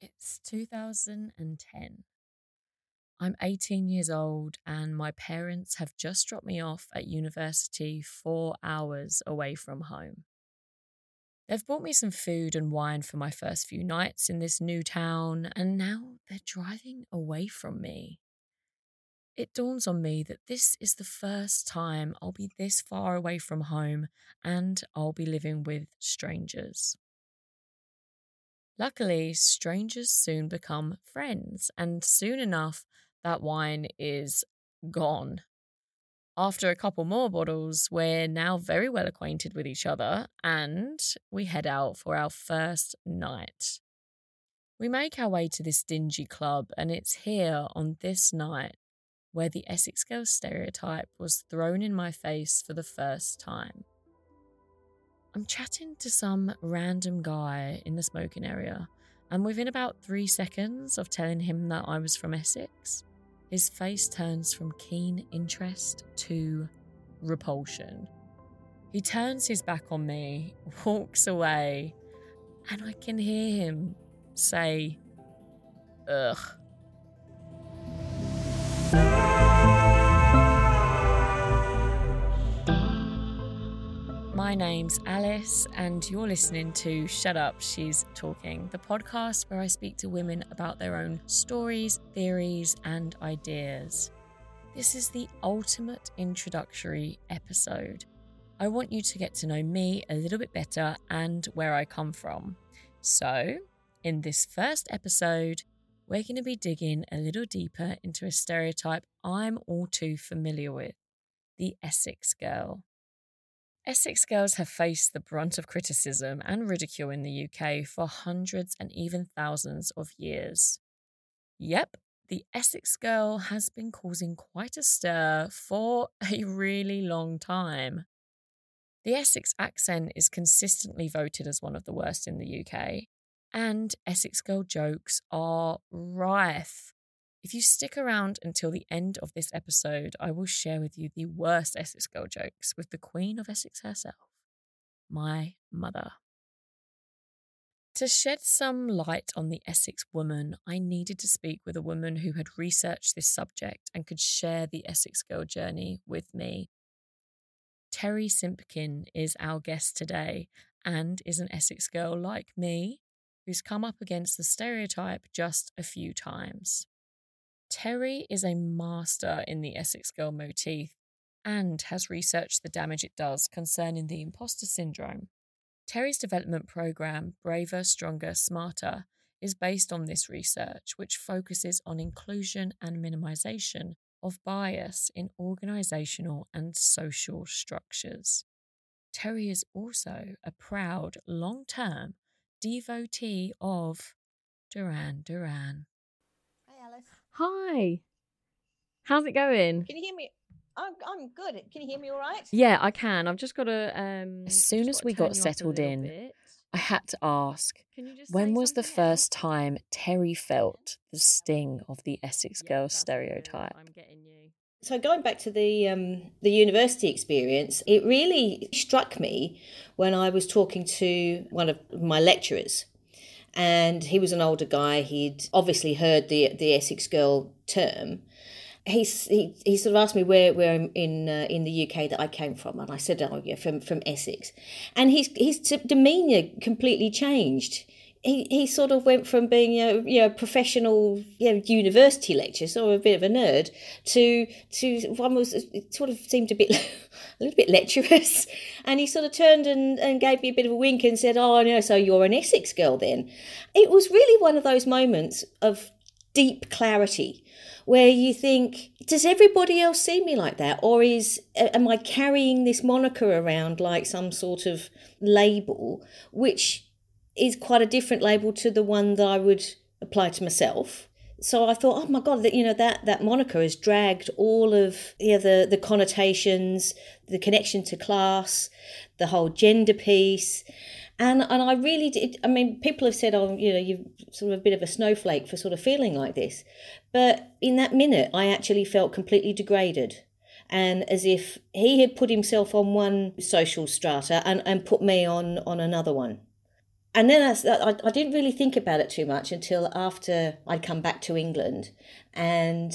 It's 2010. I'm 18 years old, and my parents have just dropped me off at university four hours away from home. They've bought me some food and wine for my first few nights in this new town, and now they're driving away from me. It dawns on me that this is the first time I'll be this far away from home and I'll be living with strangers. Luckily, strangers soon become friends, and soon enough, that wine is gone. After a couple more bottles, we're now very well acquainted with each other and we head out for our first night. We make our way to this dingy club, and it's here on this night where the Essex girl stereotype was thrown in my face for the first time. I'm chatting to some random guy in the smoking area, and within about three seconds of telling him that I was from Essex, his face turns from keen interest to repulsion. He turns his back on me, walks away, and I can hear him say, Ugh. My name's Alice, and you're listening to Shut Up, She's Talking, the podcast where I speak to women about their own stories, theories, and ideas. This is the ultimate introductory episode. I want you to get to know me a little bit better and where I come from. So, in this first episode, we're going to be digging a little deeper into a stereotype I'm all too familiar with the Essex girl. Essex girls have faced the brunt of criticism and ridicule in the UK for hundreds and even thousands of years. Yep, the Essex girl has been causing quite a stir for a really long time. The Essex accent is consistently voted as one of the worst in the UK, and Essex girl jokes are rife if you stick around until the end of this episode, I will share with you the worst Essex girl jokes with the Queen of Essex herself, my mother. To shed some light on the Essex woman, I needed to speak with a woman who had researched this subject and could share the Essex girl journey with me. Terri Simpkin is our guest today and is an Essex girl like me who's come up against the stereotype just a few times. Terri is a master in the Essex Girl motif and has researched the damage it does concerning the imposter syndrome. Terri's development program, Braver, Stronger, Smarter, is based on this research, which focuses on inclusion and minimization of bias in organizational and social structures. Terri is also a proud long term devotee of Duran Duran. Hi. How's it going? Can you hear me? I'm, I'm good. Can you hear me all right? Yeah, I can. I've just got to. Um, as soon as we got settled in, bit. I had to ask when was the first time Terri felt the sting of the Essex yeah, girl stereotype? I'm getting you. So going back to the um, the university experience, it really struck me when I was talking to one of my lecturers and he was an older guy. He'd obviously heard the the Essex girl term. He, he, he sort of asked me where, where in uh, in the UK that I came from, and I said, "Oh, yeah, from from Essex," and his his demeanour completely changed he, he sort of went from being a you know professional you know, university lecturer, sort of a bit of a nerd, to to one was sort of seemed a bit a little bit lecherous, and he sort of turned and, and gave me a bit of a wink and said, "Oh no, so you're an Essex girl then?" It was really one of those moments of deep clarity where you think does everybody else see me like that or is am i carrying this moniker around like some sort of label which is quite a different label to the one that I would apply to myself. So I thought, oh my god, that you know that that moniker has dragged all of yeah, the the connotations, the connection to class, the whole gender piece, and and I really did. I mean, people have said, oh, you know, you're sort of a bit of a snowflake for sort of feeling like this, but in that minute, I actually felt completely degraded and as if he had put himself on one social strata and, and put me on on another one and then I, I, didn't really think about it too much until after I'd come back to England, and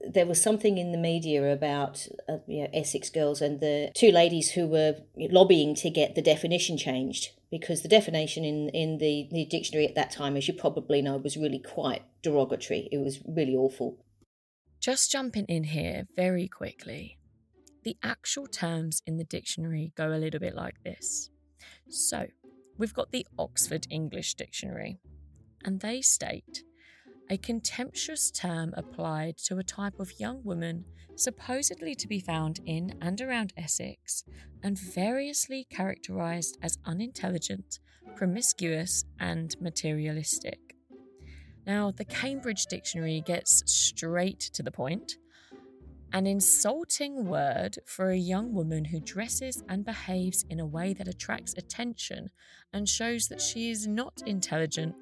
there was something in the media about uh, you know, Essex girls and the two ladies who were lobbying to get the definition changed because the definition in, in the, the dictionary at that time, as you probably know, was really quite derogatory. It was really awful. Just jumping in here very quickly. The actual terms in the dictionary go a little bit like this. So, we've got the Oxford English Dictionary, and they state a contemptuous term applied to a type of young woman supposedly to be found in and around Essex and variously characterised as unintelligent, promiscuous, and materialistic. Now, the Cambridge Dictionary gets straight to the point. An insulting word for a young woman who dresses and behaves in a way that attracts attention and shows that she is not intelligent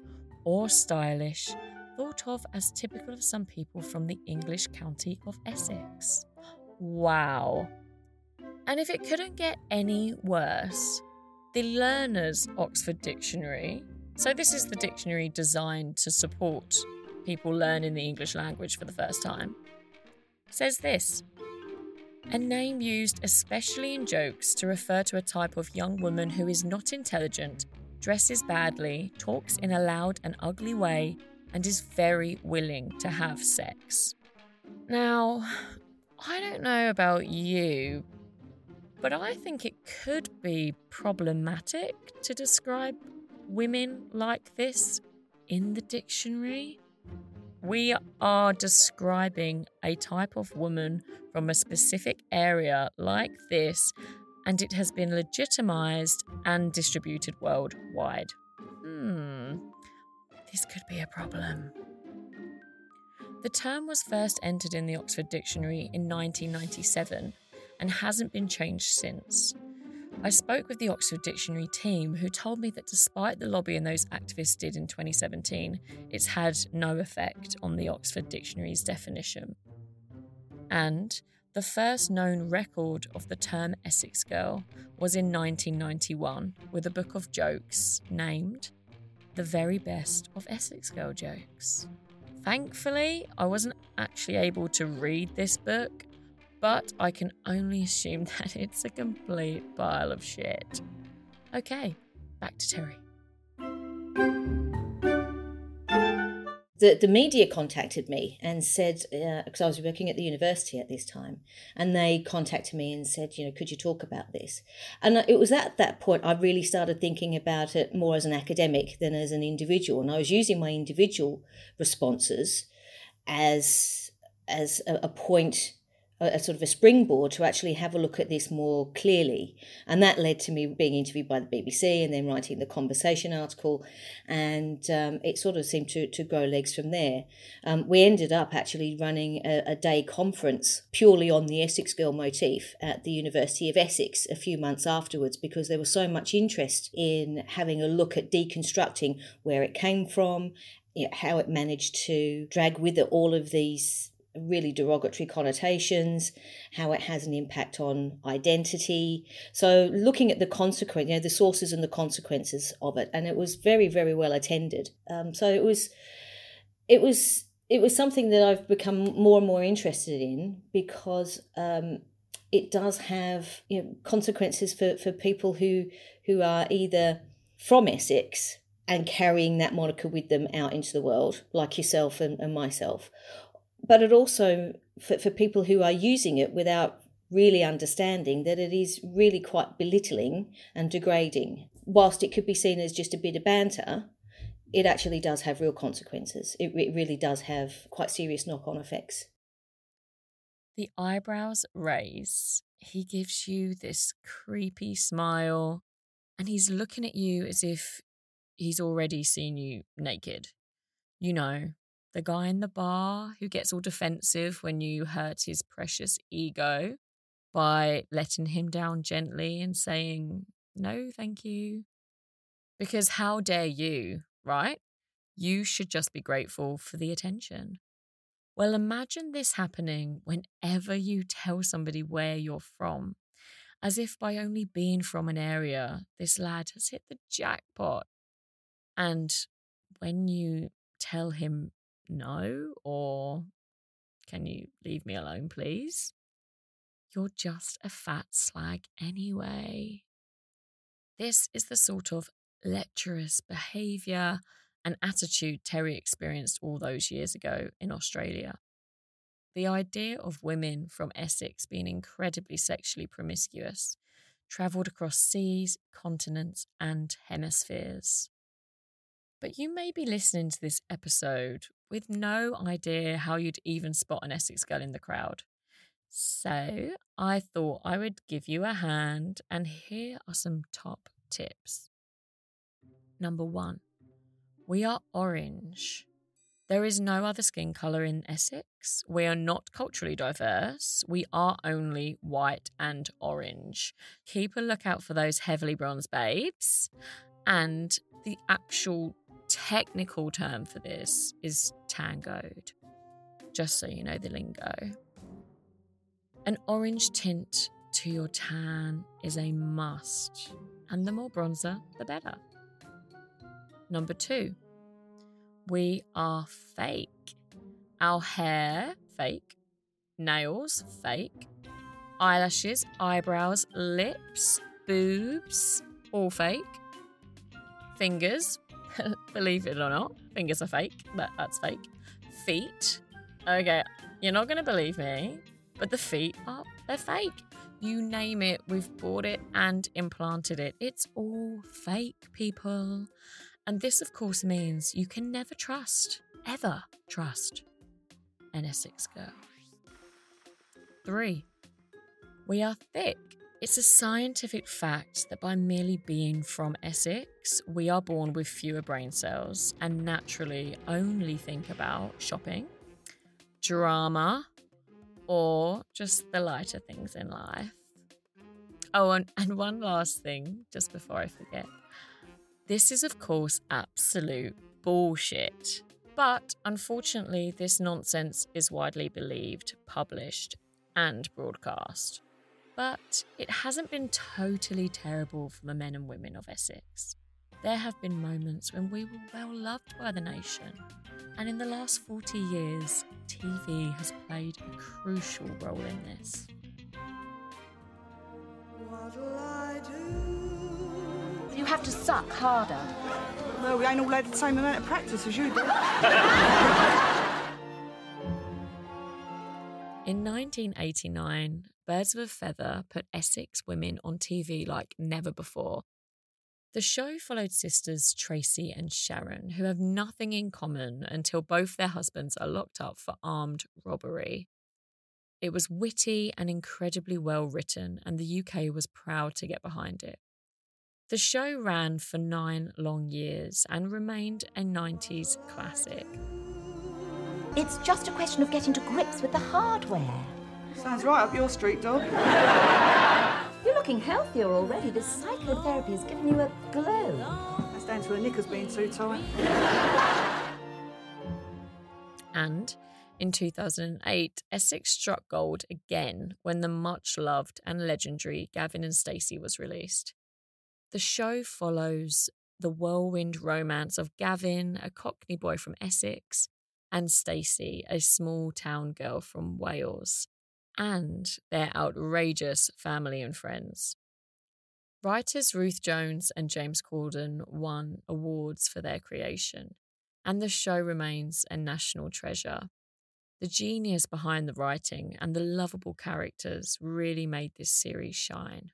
or stylish thought of as typical of some people from the English county of Essex. Wow. And if it couldn't get any worse, the Learner's Oxford Dictionary, so this is the dictionary designed to support people learning the English language for the first time, says this a name used especially in jokes to refer to a type of young woman who is not intelligent, dresses badly, talks in a loud and ugly way, and is very willing to have sex. Now, I don't know about you, but I think it could be problematic to describe women like this in the dictionary. We are describing a type of woman from a specific area like this, and it has been legitimized and distributed worldwide. Hmm, this could be a problem. The term was first entered in the Oxford Dictionary in 1997 and hasn't been changed since. I spoke with the Oxford Dictionary team who told me that despite the lobbying those activists did in 2017, it's had no effect on the Oxford Dictionary's definition. And the first known record of the term Essex Girl was in 1991 with a book of jokes named the very best of Essex Girl jokes. Thankfully, I wasn't actually able to read this book, but I can only assume that it's a complete pile of shit. Okay, back to Terri. the, the media contacted me and said, because uh, I was working at the university at this time, and they contacted me and said, you know, could you talk about this? And it was at that point I really started thinking about it more as an academic than as an individual. And I was using my individual responses as as a, a point a, sort of a springboard to actually have a look at this more clearly. And that led to me being interviewed by the BBC and then writing the conversation article. And um, it sort of seemed to, to grow legs from there. Um, we ended up actually running a, a day conference purely on the Essex Girl motif at the University of Essex a few months afterwards because there was so much interest in having a look at deconstructing where it came from you know, how it managed to drag with it all of these really derogatory connotations, how it has an impact on identity. So looking at the consequence, you know, the sources and the consequences of it, and it was very, very well attended. Um, so it was, it was, it was something that I've become more and more interested in because um, it does have you know, consequences for, for people who who are either from Essex and carrying that moniker with them out into the world, like yourself and, and myself, but it also for, for people who are using it without really understanding that it is really quite belittling and degrading. Whilst it could be seen as just a bit of banter, it actually does have real consequences. It, it really does have quite serious knock on effects. The eyebrows raise. He gives you this creepy smile, and he's looking at you as if he's already seen you naked. You know, the guy in the bar who gets all defensive when you hurt his precious ego by letting him down gently and saying, No, thank you. Because how dare you, right? You should just be grateful for the attention. Well, imagine this happening whenever you tell somebody where you're from, as if by only being from an area, this lad has hit the jackpot And when you tell him no, or can you leave me alone, please? You're just a fat slag anyway. This is the sort of lecherous behaviour and attitude Terri experienced all those years ago in Australia. The idea of women from Essex being incredibly sexually promiscuous travelled across seas, continents, and hemispheres. But you may be listening to this episode with no idea how you'd even spot an Essex girl in the crowd. So I thought I would give you a hand, and here are some top tips. Number one, we are orange. There is no other skin colour in Essex. We are not culturally diverse. We are only white and orange. Keep a lookout for those heavily bronzed babes. And the actual technical term for this is tangoed, just so you know the lingo. An orange tint to your tan is a must, and the more bronzer, the better. Number two, we are fake. Our hair, fake. Nails, fake. Eyelashes, eyebrows, lips, boobs, all fake. Fingers, believe it or not, fingers are fake. That, that's fake. Feet, okay, you're not going to believe me, but the feet are, they're fake. You name it, we've bought it and implanted it. It's all fake, people. And this, of course, means you can never trust, ever trust an Essex girl. Three, we are thick. It's a scientific fact that by merely being from Essex, we are born with fewer brain cells and naturally only think about shopping, drama, or just the lighter things in life. Oh, and, and one last thing, just before I forget. This is, of course, absolute bullshit. But unfortunately, this nonsense is widely believed, published, and broadcast. But it hasn't been totally terrible for the men and women of Essex. There have been moments when we were well loved by the nation. And in the last 40 years, TV has played a crucial role in this. You have to suck harder. Well, we ain't all had the same amount of practice as you do. In 1989, Birds of a Feather put Essex women on TV like never before. The show followed sisters Tracy and Sharon, who have nothing in common until both their husbands are locked up for armed robbery. It was witty and incredibly well written, and the UK was proud to get behind it. The show ran for nine long years and remained a 90s classic. It's just a question of getting to grips with the hardware. Sounds right up your street, dog. You're looking healthier already. The psychotherapy has given you a glow. That's down to her knickers being too tight. And in 2008, Essex struck gold again when the much loved and legendary Gavin and Stacey was released. The show follows the whirlwind romance of Gavin, a Cockney boy from Essex, and Stacey, a small town girl from Wales, and their outrageous family and friends. Writers Ruth Jones and James Corden won awards for their creation, and the show remains a national treasure. The genius behind the writing and the lovable characters really made this series shine.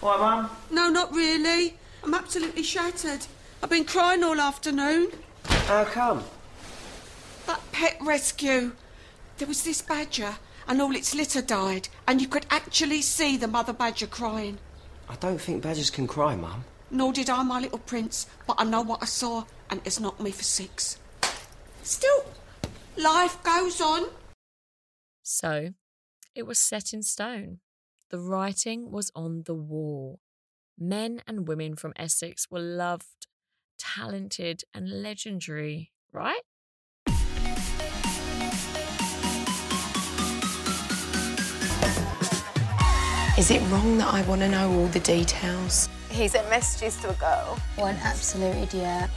What, Mum? No, not really. I'm absolutely shattered. I've been crying all afternoon. How come? That pet rescue. There was this badger, and all its litter died, and you could actually see the mother badger crying. I don't think badgers can cry, Mum. Nor did I, my little prince, but I know what I saw, and it's knocked me for six. Still, life goes on. So, it was set in stone. The writing was on the wall. Men and women from Essex were loved, talented, and legendary, right? Is it wrong that I want to know all the details? he sent messages to a girl. What an absolute idiot.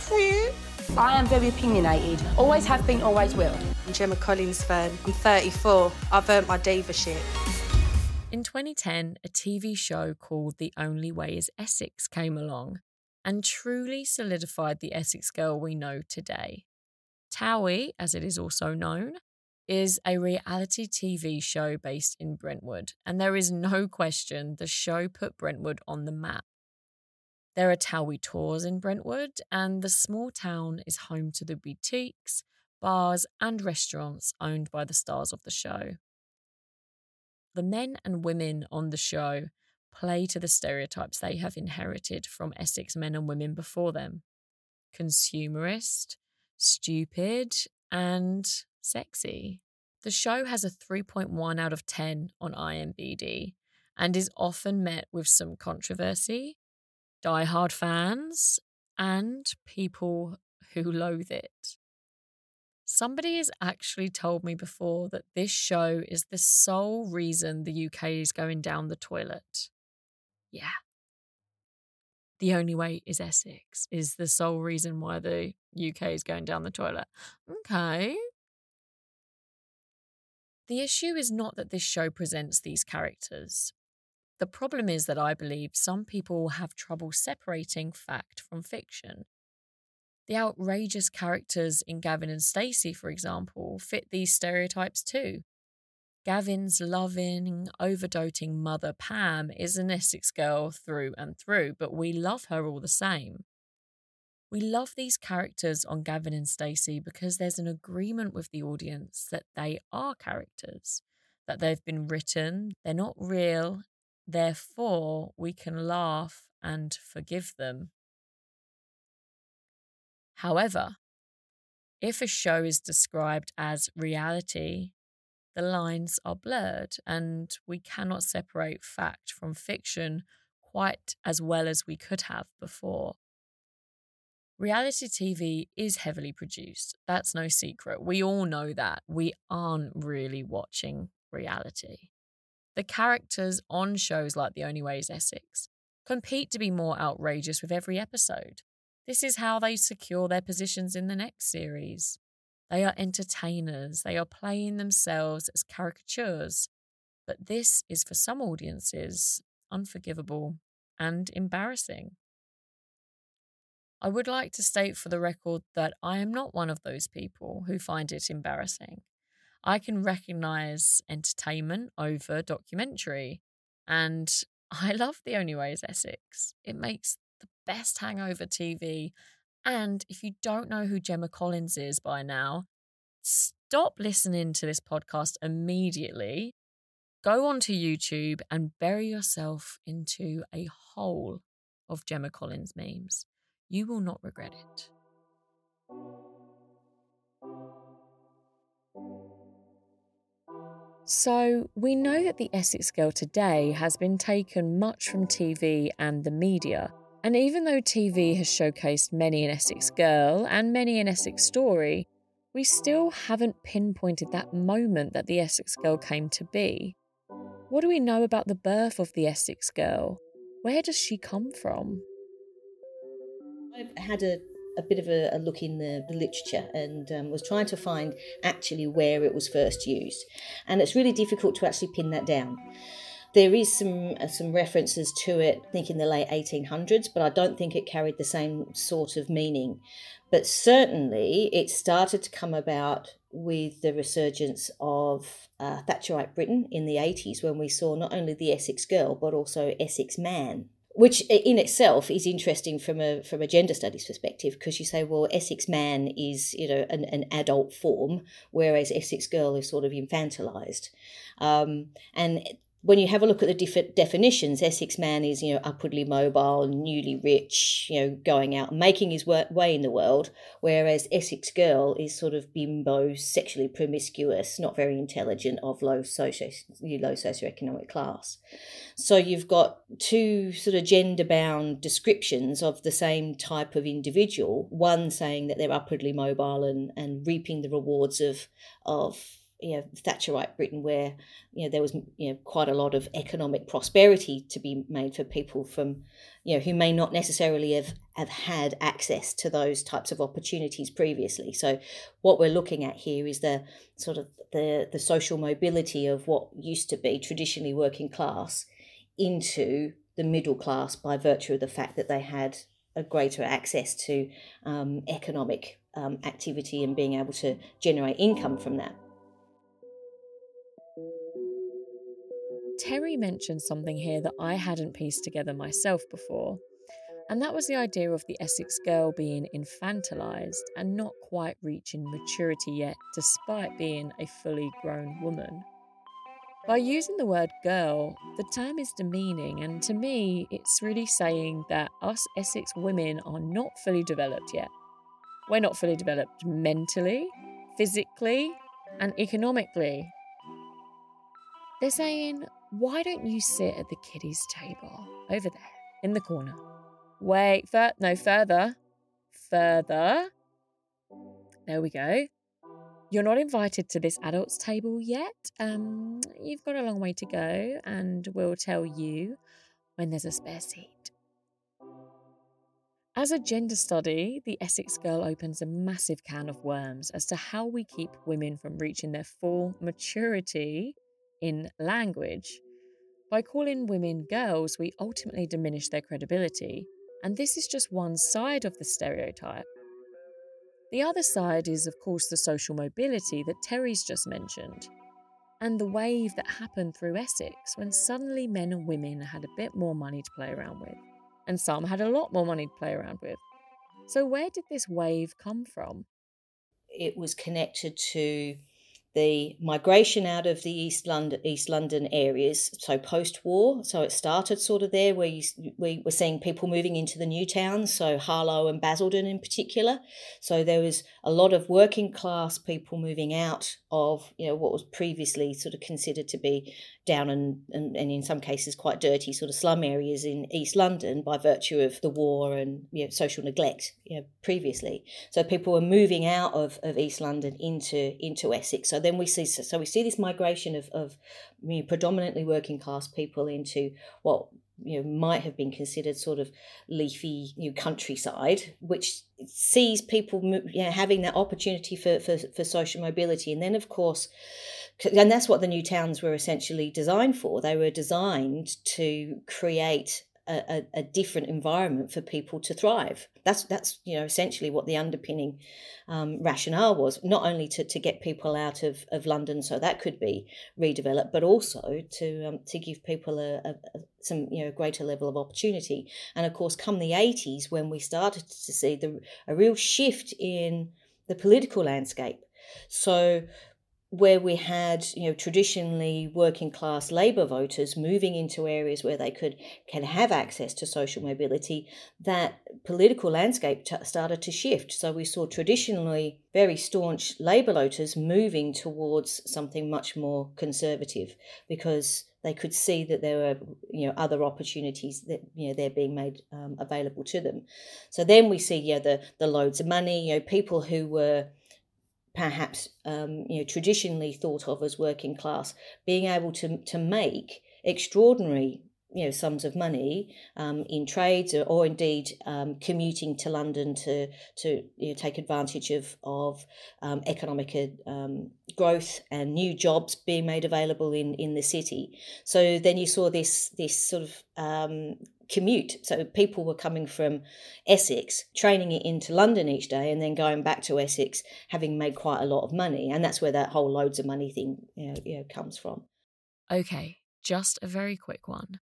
I am very opinionated. Always have been, always will. I'm Gemma Collins fan. I'm 34. I've earned my diva shit. In 2010, a TV show called The Only Way is Essex came along and truly solidified the Essex girl we know today. Towie, as it is also known, is a reality TV show based in Brentwood, and there is no question the show put Brentwood on the map. There are Towie tours in Brentwood, and the small town is home to the boutiques, bars, and restaurants owned by the stars of the show. The men and women on the show play to the stereotypes they have inherited from Essex men and women before them consumerist, stupid, and sexy. The show has a 3.1 out of 10 on IMDb and is often met with some controversy, die-hard fans, and people who loathe it. Somebody has actually told me before that this show is the sole reason the UK is going down the toilet. Yeah. The only way is Essex, is the sole reason why the UK is going down the toilet. Okay. The issue is not that this show presents these characters. The problem is that I believe some people have trouble separating fact from fiction. The outrageous characters in Gavin and Stacey, for example, fit these stereotypes too. Gavin's loving, overdoting mother, Pam, is an Essex girl through and through, but we love her all the same. We love these characters on Gavin and Stacey because there's an agreement with the audience that they are characters, that they've been written, they're not real, therefore we can laugh and forgive them. However, if a show is described as reality, the lines are blurred and we cannot separate fact from fiction quite as well as we could have before. Reality TV is heavily produced. That's no secret. We all know that. We aren't really watching reality. The characters on shows like The Only Way is Essex compete to be more outrageous with every episode. This is how they secure their positions in the next series. They are entertainers, they are playing themselves as caricatures. But this is for some audiences unforgivable and embarrassing. I would like to state for the record that I am not one of those people who find it embarrassing. I can recognize entertainment over documentary, and I love The Only Way is Essex. It makes the best hangover TV. And if you don't know who Gemma Collins is by now, stop listening to this podcast immediately. Go onto YouTube and bury yourself into a hole of Gemma Collins memes. You will not regret it. So, we know that the Essex Girl today has been taken much from TV and the media. And even though TV has showcased many an Essex girl and many an Essex story, we still haven't pinpointed that moment that the Essex girl came to be. What do we know about the birth of the Essex girl? Where does she come from? I've had a, a bit of a, a look in the, the literature and um, was trying to find actually where it was first used. And it's really difficult to actually pin that down. There is some uh, some references to it, I think in the late 1800s, but I don't think it carried the same sort of meaning. But certainly, it started to come about with the resurgence of uh, Thatcherite Britain in the 80s, when we saw not only the Essex girl but also Essex man which in itself is interesting from a from a gender studies perspective because you say well Essex man is you know an, an adult form whereas Essex girl is sort of infantilized. Um, and when you have a look at the different definitions, Essex man is, you know, upwardly mobile, newly rich, you know, going out making his way in the world, whereas Essex girl is sort of bimbo, sexually promiscuous, not very intelligent, of low socio low socioeconomic class. So you've got two sort of gender bound descriptions of the same type of individual. One saying that they're upwardly mobile and, and reaping the rewards of of you know Thatcherite Britain, where you know there was you know quite a lot of economic prosperity to be made for people from you know who may not necessarily have have had access to those types of opportunities previously. So what we're looking at here is the sort of the the social mobility of what used to be traditionally working class into the middle class by virtue of the fact that they had a greater access to um, economic um, activity and being able to generate income from that. Terri mentioned something here that I hadn't pieced together myself before, and that was the idea of the Essex girl being infantilized and not quite reaching maturity yet, despite being a fully grown woman. By using the word girl, the term is demeaning, and to me, it's really saying that us Essex women are not fully developed yet. We're not fully developed mentally, physically, and economically. They're saying, why don't you sit at the kiddies' table over there in the corner? Wait, fur- no, further. Further. There we go. You're not invited to this adults table yet. Um, you've got a long way to go, and we'll tell you when there's a spare seat. As a gender study, the Essex Girl opens a massive can of worms as to how we keep women from reaching their full maturity in language. By calling women girls, we ultimately diminish their credibility, and this is just one side of the stereotype. The other side is, of course, the social mobility that Terri's just mentioned, and the wave that happened through Essex when suddenly men and women had a bit more money to play around with, and some had a lot more money to play around with. So, where did this wave come from? It was connected to the migration out of the East London East London areas, so post-war. So it started sort of there, where you, we were seeing people moving into the new towns, so Harlow and Basildon in particular. So there was a lot of working class people moving out of you know what was previously sort of considered to be down and, and, and in some cases quite dirty sort of slum areas in East London by virtue of the war and you know, social neglect you know, previously. So people were moving out of, of East London into into Essex. So then we see so we see this migration of, of you know, predominantly working class people into what you know might have been considered sort of leafy you know, countryside, which sees people you know, having that opportunity for, for for social mobility, and then of course, and that's what the new towns were essentially designed for. They were designed to create a, a, different environment for people to thrive. That's that's you know essentially what the underpinning um, rationale was. Not only to, to get people out of, of London so that could be redeveloped, but also to um, to give people a, a, some you know greater level of opportunity. And of course, come the eighties when we started to see the a real shift in the political landscape. So where we had you know traditionally working class labor voters moving into areas where they could can have access to social mobility that political landscape t- started to shift. So we saw traditionally very staunch labor voters moving towards something much more conservative because they could see that there were you know other opportunities that you know they're being made um, available to them. So then we see yeah the the loads of money you know people who were perhaps um, you know traditionally thought of as working class being able to to make extraordinary you know sums of money um, in trades or, or indeed um, commuting to London to to you know, take advantage of of um, economic um, growth and new jobs being made available in in the city. So then you saw this this sort of um, commute. So people were coming from Essex, training it into London each day, and then going back to Essex, having made quite a lot of money, and that's where that whole loads of money thing you know, you know comes from. Okay, just a very quick one.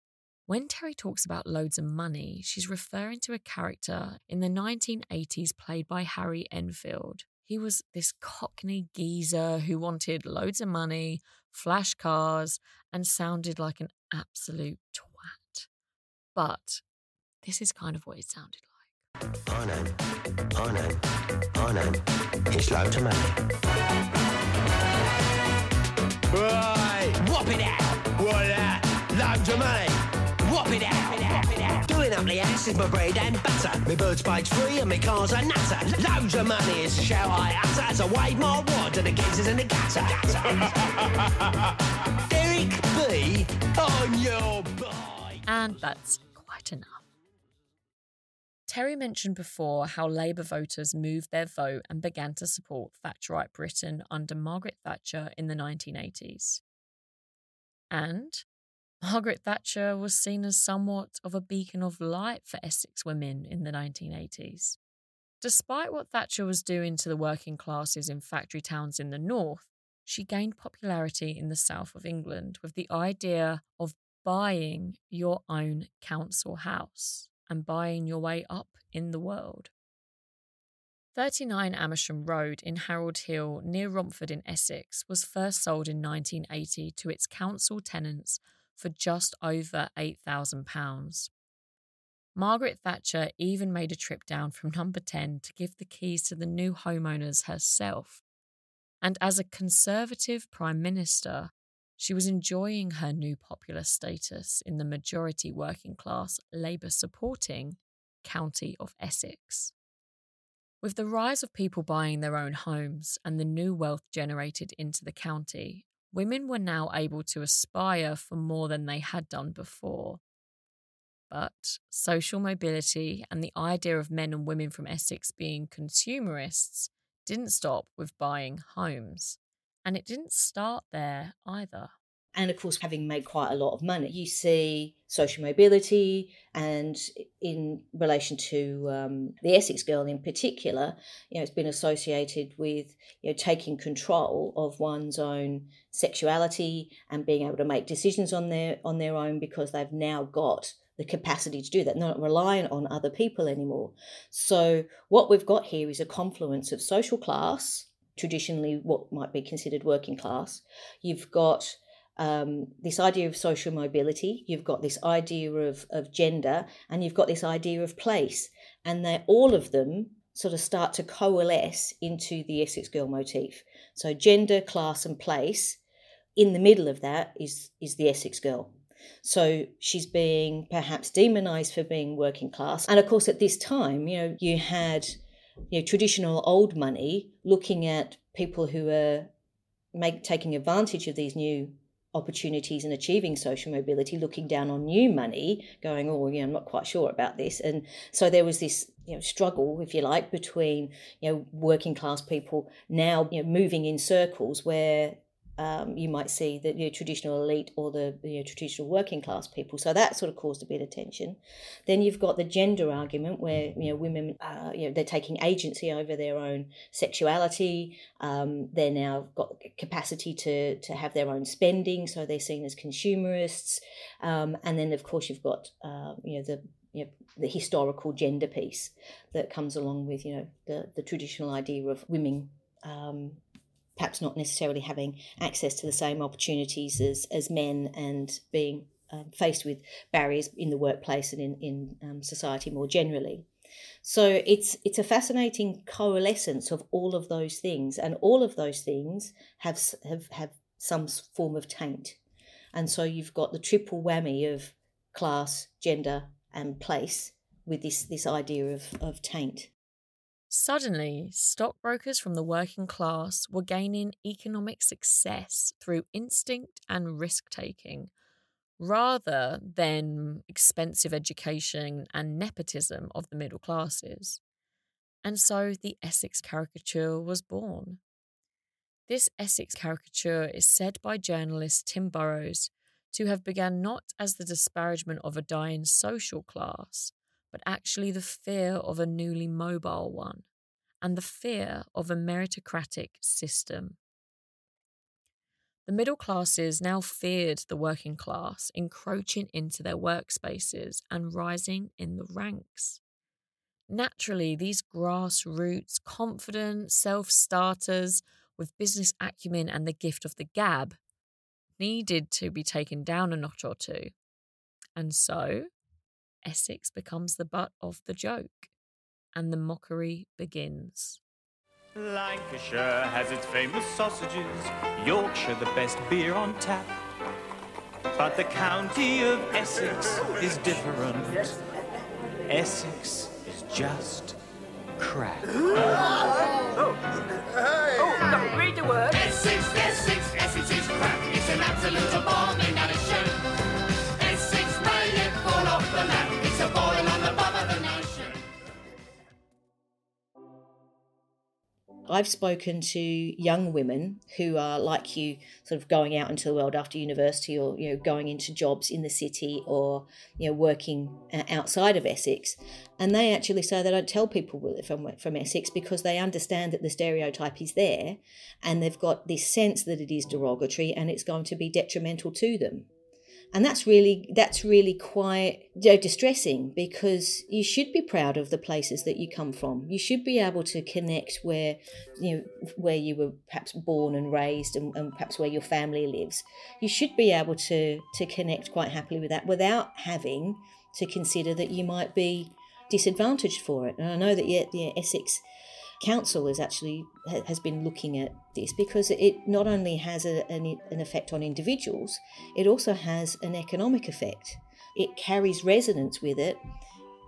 When Terri talks about loads of money, she's referring to a character in the 1980s played by Harry Enfield. He was this cockney geezer who wanted loads of money, flash cars, and sounded like an absolute. But this is kind of what it sounded like. I know, I know, I know. It's loads of money. Right, whop it out. What that? Loads of money. whop it out. Doing up the ass is my bread and butter. My bird's page free and my car's a nutter. Loads of money is shall I utter as I wave my wad to the geezers in the gutter. Derek B on your bike. And that's quite enough. Terri mentioned before how Labour voters moved their vote and began to support Thatcherite Britain under Margaret Thatcher in the 1980s. And Margaret Thatcher was seen as somewhat of a beacon of light for Essex women in the 1980s. Despite what Thatcher was doing to the working classes in factory towns in the north, she gained popularity in the south of England with the idea of buying your own council house and buying your way up in the world. 39 Amersham Road in Harold Hill near Romford in Essex was first sold in 1980 to its council tenants for just over £8,000. Margaret Thatcher even made a trip down from number 10 to give the keys to the new homeowners herself. And as a Conservative Prime Minister, she was enjoying her new popular status in the majority working class Labour supporting County of Essex. With the rise of people buying their own homes and the new wealth generated into the county, women were now able to aspire for more than they had done before. But social mobility and the idea of men and women from Essex being consumerists didn't stop with buying homes. And it didn't start there either. And of course, having made quite a lot of money, you see social mobility, and in relation to um, the Essex girl in particular, you know, it's been associated with you know taking control of one's own sexuality and being able to make decisions on their on their own because they've now got the capacity to do that, not relying on other people anymore. So what we've got here is a confluence of social class, traditionally what might be considered working class. You've got um, this idea of social mobility, you've got this idea of, of gender, and you've got this idea of place. And they all of them sort of start to coalesce into the Essex Girl motif. So gender, class, and place. In the middle of that is is the Essex Girl. So she's being perhaps demonized for being working class. And of course, at this time, you know, you had you know, traditional old money looking at people who are make, taking advantage of these new opportunities and achieving social mobility, looking down on new money, going, oh, you know I'm not quite sure about this. And so there was this, you know, struggle, if you like, between, you know, working class people now, you know, moving in circles where um, you might see the you know, traditional elite or the you know, traditional working class people. So that sort of caused a bit of tension. Then you've got the gender argument where you know women, uh, you know, they're taking agency over their own sexuality. Um, they're now got capacity to to have their own spending, so they're seen as consumerists. Um, and then of course you've got uh, you know the you know, the historical gender piece that comes along with you know the the traditional idea of women um, perhaps not necessarily having access to the same opportunities as, as men and being um, faced with barriers in the workplace and in, in um, society more generally. So it's it's a fascinating coalescence of all of those things, and all of those things have have have some form of taint, and so you've got the triple whammy of class, gender, and place with this this idea of of taint. Suddenly, stockbrokers from the working class were gaining economic success through instinct and risk taking, rather than expensive education and nepotism of the middle classes. And so the Essex caricature was born. This Essex caricature is said by journalist Tim Burrows to have begun not as the disparagement of a dying social class, but actually the fear of a newly mobile one, and the fear of a meritocratic system. The middle classes now feared the working class encroaching into their workspaces and rising in the ranks. Naturally, these grassroots, confident self starters with business acumen and the gift of the gab needed to be taken down a notch or two. And so, Essex becomes the butt of the joke, and the mockery begins. Lancashire has its famous sausages, Yorkshire the best beer on tap. But the county of Essex is different. Essex is just crap. Oh, no, read the word. Essex, Essex, Essex is crap. It's an absolute abomination. I've spoken to young women who are like you, sort of going out into the world after university, or you know, going into jobs in the city, or you know, working uh, outside of Essex, and they actually say they don't tell people from from Essex because they understand that the stereotype is there, and they've got this sense that it is derogatory and it's going to be detrimental to them and that's really that's really quite you know, distressing because you should be proud of the places that you come from. You should be able to connect where you know where you were perhaps born and raised and, and perhaps where your family lives. You should be able to to connect quite happily with that without having to consider that you might be disadvantaged for it. And i know that yeah, the essex council is actually has been looking at this because it not only has a, an, an effect on individuals, it also has an economic effect. It carries resonance with it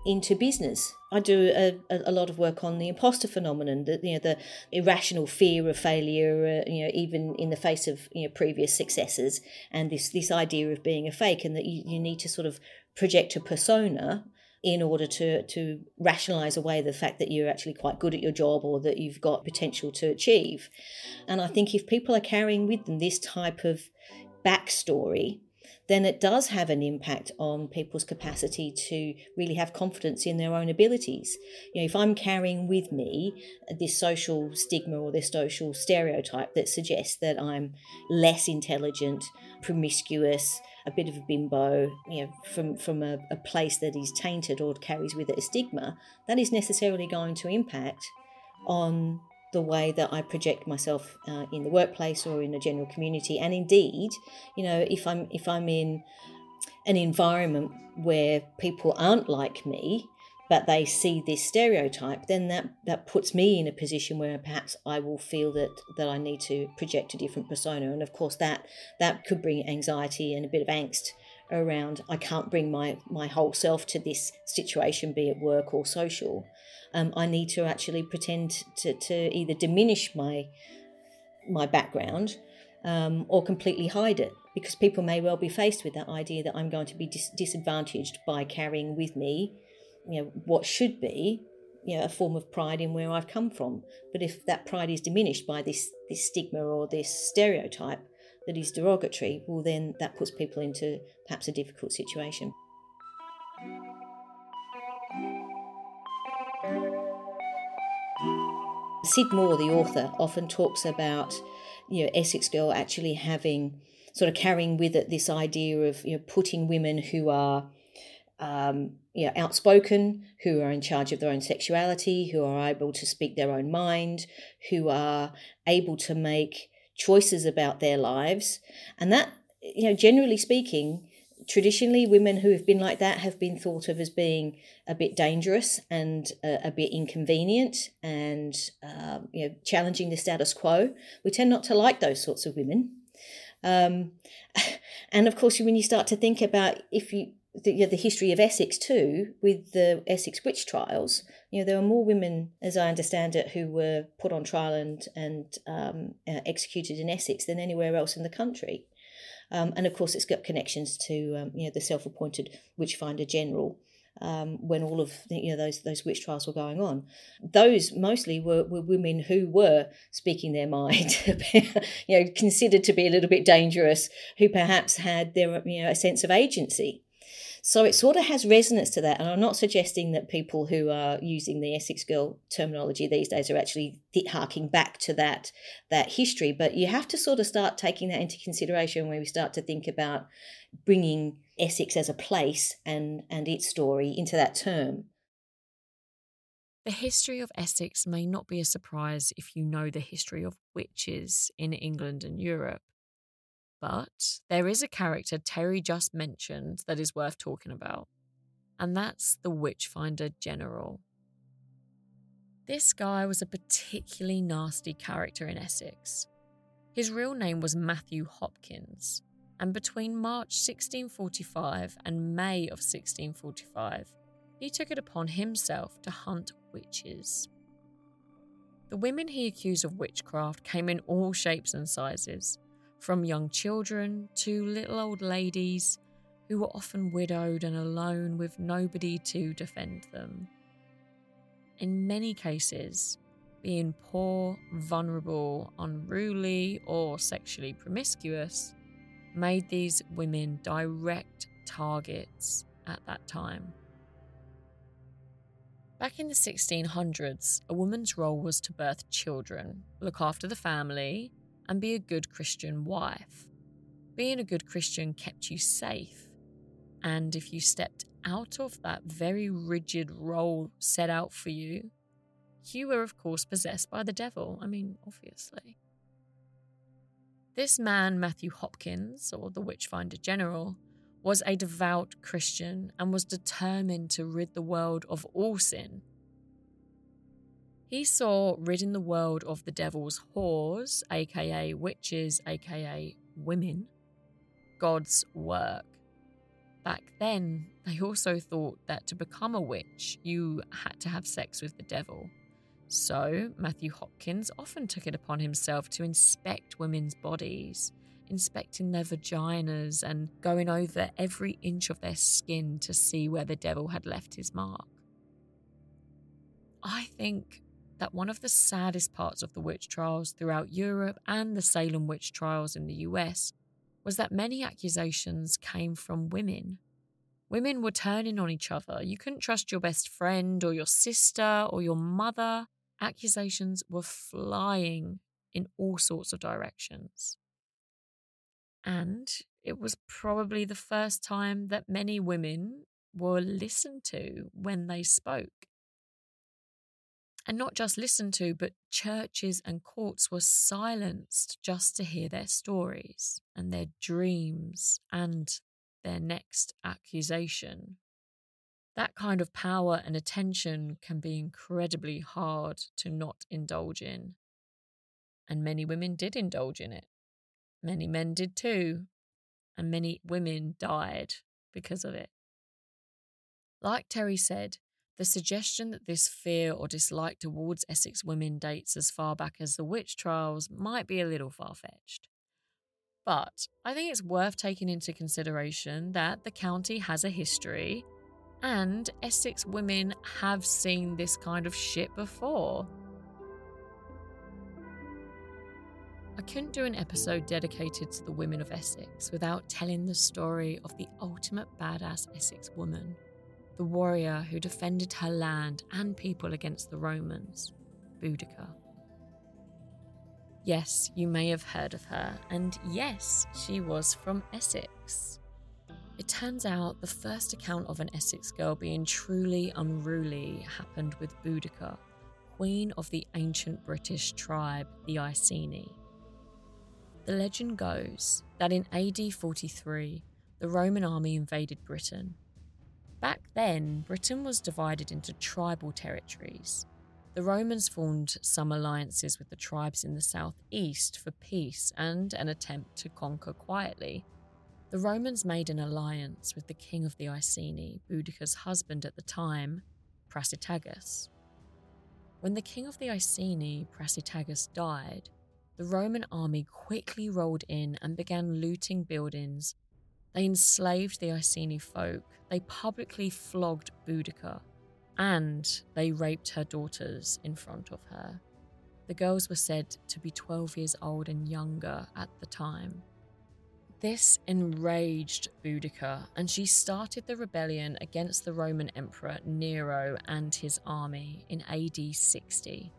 into business. I do a, a, lot of work on the imposter phenomenon, the you know the irrational fear of failure, uh, you know even in the face of you know previous successes, and this this idea of being a fake, and that you, you need to sort of project a persona in order to to rationalize away the fact that you're actually quite good at your job or that you've got potential to achieve. And I think if people are carrying with them this type of backstory, then it does have an impact on people's capacity to really have confidence in their own abilities. You know, if I'm carrying with me this social stigma or this social stereotype that suggests that I'm less intelligent, promiscuous, a bit of a bimbo, you know, from, from a, a place that is tainted or carries with it a stigma, that is necessarily going to impact on the way that I project myself uh, in the workplace or in a general community. And indeed, you know, if I'm if I'm in an environment where people aren't like me, but they see this stereotype, then that, that puts me in a position where perhaps I will feel that, that I need to project a different persona. And of course that that could bring anxiety and a bit of angst around I can't bring my, my whole self to this situation, be it work or social. Um, I need to actually pretend to, to either diminish my my background um, or completely hide it because people may well be faced with that idea that I'm going to be dis- disadvantaged by carrying with me you know what should be you know a form of pride in where I've come from. But if that pride is diminished by this this stigma or this stereotype that is derogatory, well then that puts people into perhaps a difficult situation. Syd Moore, the author, often talks about you know Essex Girl actually having sort of carrying with it this idea of you know putting women who are um, you know, outspoken, who are in charge of their own sexuality, who are able to speak their own mind, who are able to make choices about their lives. And that, you know, generally speaking, traditionally women who have been like that have been thought of as being a bit dangerous and a, a bit inconvenient and um, you know challenging the status quo we tend not to like those sorts of women um, and of course when you start to think about if you the, you know, the history of Essex too, with the Essex witch trials. You know, there were more women, as I understand it, who were put on trial and and um, uh, executed in Essex than anywhere else in the country. Um, and of course, it's got connections to um, you know the self-appointed witchfinder general. Um, when all of the, you know those those witch trials were going on, those mostly were, were women who were speaking their mind, you know, considered to be a little bit dangerous, who perhaps had their you know a sense of agency so it sort of has resonance to that. And I'm not suggesting that people who are using the Essex Girl terminology these days are actually harking back to that that history. But you have to sort of start taking that into consideration when we start to think about bringing Essex as a place and and its story into that term. The history of Essex may not be a surprise if you know the history of witches in England and Europe. But there is a character Terri just mentioned that is worth talking about, and that's the Witchfinder General. This guy was a particularly nasty character in Essex. His real name was Matthew Hopkins, and between March 1645 and May of 1645, he took it upon himself to hunt witches. The women he accused of witchcraft came in all shapes and sizes, from young children to little old ladies who were often widowed and alone with nobody to defend them. In many cases, being poor, vulnerable, unruly, or sexually promiscuous made these women direct targets at that time. Back in the 1600s, a woman's role was to birth children, look after the family, and be a good Christian wife. Being a good Christian kept you safe. And if you stepped out of that very rigid role set out for you, you were, of course, possessed by the devil. I mean, obviously. This man, Matthew Hopkins, or the Witchfinder General, was a devout Christian and was determined to rid the world of all sin. He saw in the world of the devil's whores, aka witches, aka women, God's work. Back then, they also thought that to become a witch, you had to have sex with the devil. So, Matthew Hopkins often took it upon himself to inspect women's bodies, inspecting their vaginas and going over every inch of their skin to see where the devil had left his mark. I think that one of the saddest parts of the witch trials throughout Europe and the Salem witch trials in the US was that many accusations came from women. Women were turning on each other. You couldn't trust your best friend or your sister or your mother. Accusations were flying in all sorts of directions. And it was probably the first time that many women were listened to when they spoke. And not just listened to, but churches and courts were silenced just to hear their stories and their dreams and their next accusation. That kind of power and attention can be incredibly hard to not indulge in. And many women did indulge in it. Many men did too. And many women died because of it. Like Terri said, the suggestion that this fear or dislike towards Essex women dates as far back as the witch trials might be a little far fetched. But I think it's worth taking into consideration that the county has a history and Essex women have seen this kind of shit before. I couldn't do an episode dedicated to the women of Essex without telling the story of the ultimate badass Essex woman the warrior who defended her land and people against the Romans, Boudica. Yes, you may have heard of her, and yes, she was from Essex. It turns out the first account of an Essex girl being truly unruly happened with Boudica, queen of the ancient British tribe, the Iceni. The legend goes that in AD 43, the Roman army invaded Britain Back then, Britain was divided into tribal territories. The Romans formed some alliances with the tribes in the southeast for peace and an attempt to conquer quietly. The Romans made an alliance with the king of the Iceni, Boudicca's husband at the time, Prasutagus. When the king of the Iceni, Prasutagus, died, the Roman army quickly rolled in and began looting buildings they enslaved the Iceni folk, they publicly flogged Boudica, and they raped her daughters in front of her. The girls were said to be 12 years old and younger at the time. This enraged Boudica, and she started the rebellion against the Roman Emperor Nero and his army in AD 60.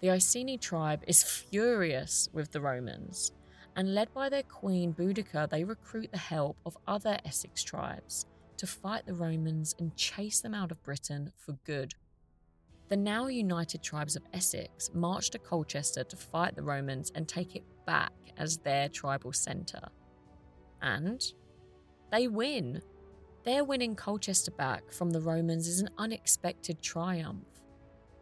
The Iceni tribe is furious with the Romans and led by their queen Boudica, they recruit the help of other Essex tribes to fight the Romans and chase them out of Britain for good. The now united tribes of Essex march to Colchester to fight the Romans and take it back as their tribal centre. And they win. Their winning Colchester back from the Romans is an unexpected triumph.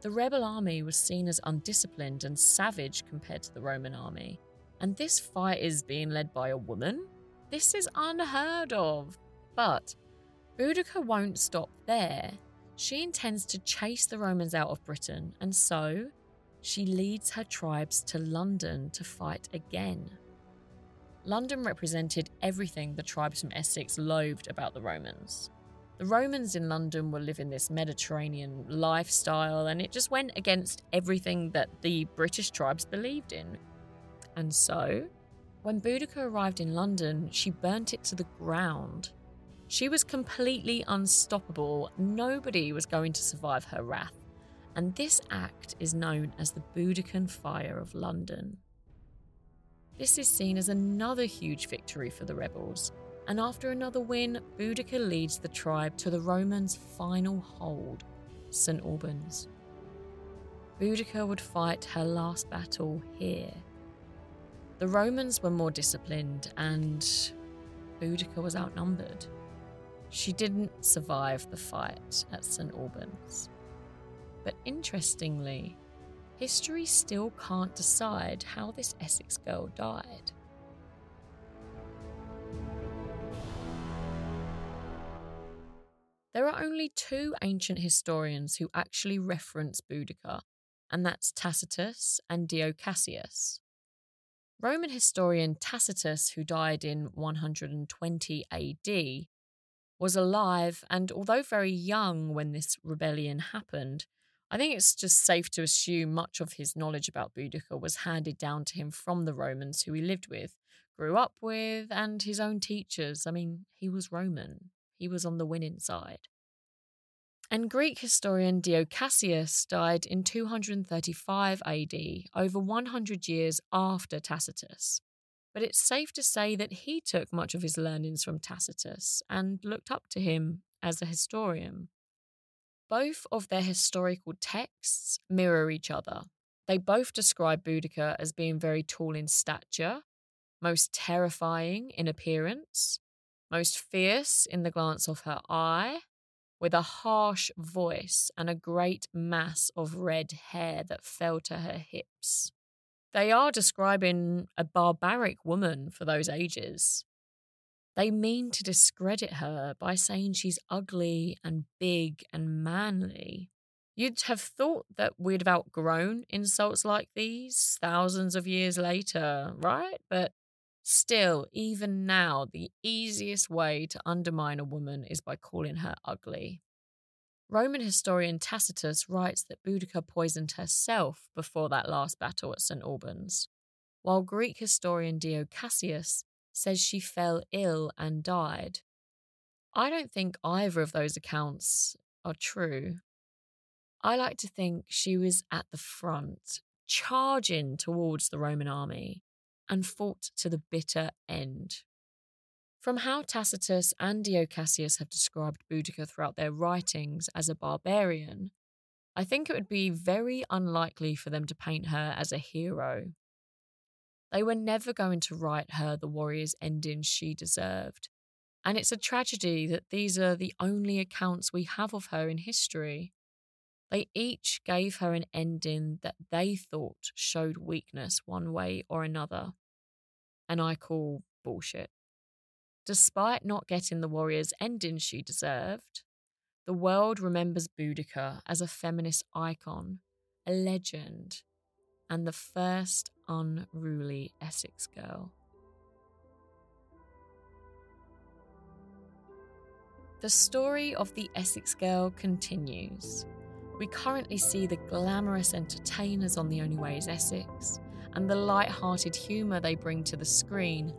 The rebel army was seen as undisciplined and savage compared to the Roman army, and this fight is being led by a woman? This is unheard of. But Boudica won't stop there. She intends to chase the Romans out of Britain, and so she leads her tribes to London to fight again. London represented everything the tribes from Essex loathed about the Romans. The Romans in London were living this Mediterranean lifestyle, and it just went against everything that the British tribes believed in. And so, when Boudica arrived in London, she burnt it to the ground. She was completely unstoppable. Nobody was going to survive her wrath. And this act is known as the Boudican Fire of London. This is seen as another huge victory for the rebels, and after another win, Boudica leads the tribe to the Romans' final hold, St Albans. Boudica would fight her last battle here. The Romans were more disciplined, and Boudica was outnumbered. She didn't survive the fight at St Albans. But interestingly, history still can't decide how this Essex girl died. There are only two ancient historians who actually reference Boudica, and that's Tacitus and Dio Cassius. Roman historian Tacitus, who died in 120 AD, was alive, and although very young when this rebellion happened, I think it's just safe to assume much of his knowledge about Boudica was handed down to him from the Romans who he lived with, grew up with, and his own teachers. I mean, he was Roman, he was on the winning side. And Greek historian Dio Cassius died in 235 AD, over 100 years after Tacitus. But it's safe to say that he took much of his learnings from Tacitus and looked up to him as a historian. Both of their historical texts mirror each other. They both describe Boudica as being very tall in stature, most terrifying in appearance, most fierce in the glance of her eye, with a harsh voice and a great mass of red hair that fell to her hips. They are describing a barbaric woman for those ages. They mean to discredit her by saying she's ugly and big and manly. You'd have thought that we'd have outgrown insults like these thousands of years later, right? But still, even now, the easiest way to undermine a woman is by calling her ugly. Roman historian Tacitus writes that Boudica poisoned herself before that last battle at St. Albans, while Greek historian Dio Cassius says she fell ill and died. I don't think either of those accounts are true. I like to think she was at the front, charging towards the Roman army, and fought to the bitter end. From how Tacitus and Dio Cassius have described Boudica throughout their writings as a barbarian, I think it would be very unlikely for them to paint her as a hero. They were never going to write her the warrior's ending she deserved. And it's a tragedy that these are the only accounts we have of her in history. They each gave her an ending that they thought showed weakness one way or another. And I call bullshit. Despite not getting the warrior's ending she deserved, the world remembers Boudica as a feminist icon, a legend, and the first unruly Essex girl. The story of the Essex girl continues. We currently see the glamorous entertainers on The Only Way is Essex and the light hearted humour they bring to the screen.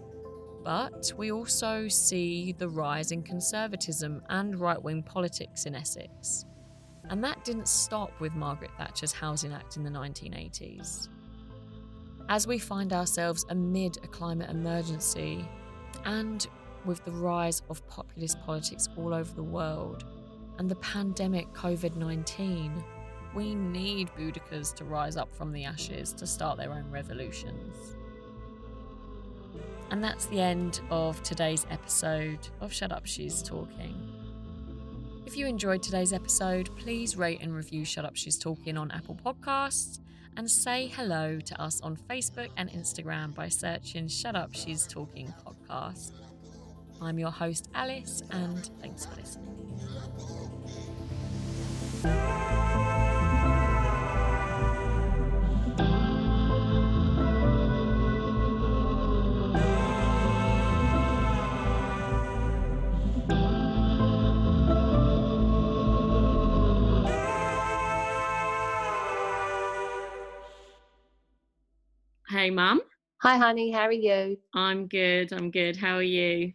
But we also see the rise in conservatism and right wing politics in Essex. And that didn't stop with Margaret Thatcher's Housing Act in the 1980s. As we find ourselves amid a climate emergency and with the rise of populist politics all over the world and the pandemic COVID 19, we need Boudicca's to rise up from the ashes to start their own revolutions. And that's the end of today's episode of Shut Up She's Talking. If you enjoyed today's episode, please rate and review Shut Up She's Talking on Apple Podcasts and say hello to us on Facebook and Instagram by searching Shut Up She's Talking Podcast. I'm your host, Alice, and thanks for listening. Hey, Mum. Hi, honey. How are you? I'm good. I'm good. How are you?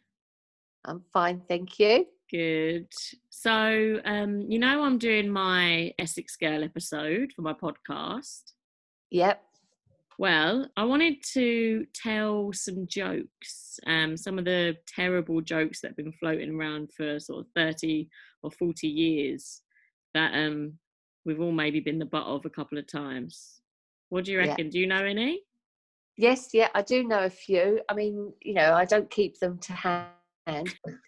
I'm fine, thank you. Good. So, um, you know, I'm doing my Essex Girl episode for my podcast. Yep. Well, I wanted to tell some jokes, um, some of the terrible jokes that have been floating around for sort of 30 or 40 years that um, we've all maybe been the butt of a couple of times. What do you Yeah. reckon? Do you know any? Yes, yeah, I do know a few. I mean, you know, I don't keep them to hand.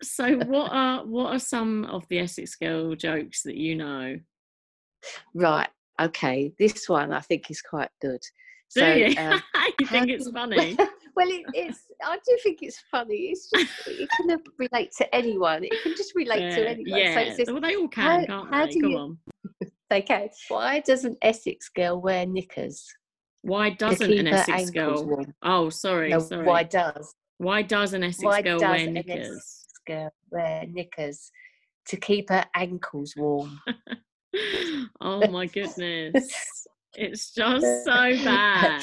So, what are what are some of the Essex Girl jokes that you know? Right. Okay. This one I think is quite good. Do So, you? um, you think it's funny? well, it, it's. I do think it's funny. It's just it can relate to anyone. It can just relate to Yeah, anyone. So yeah. it says, well, they all can, how- can't they? do Go you- on. They can. Why does an Essex girl wear knickers? Why doesn't an Essex girl? warm. Oh, sorry, No, sorry. why does? Why does an Essex Why girl does wear an knickers? Essex girl wear knickers? To keep her ankles warm. oh my goodness. It's just so bad.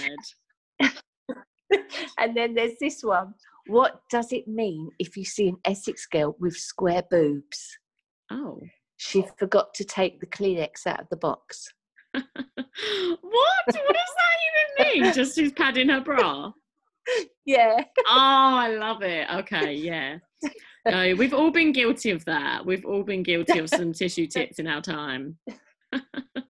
and then there's this one. What does it mean if you see an Essex girl with square boobs? Oh. She forgot to take the Kleenex out of the box. what? What does that even mean? Just she's padding her bra? Yeah. Oh, I love it. Okay, yeah. No, we've all been guilty of that. We've all been guilty of some tissue tips in our time.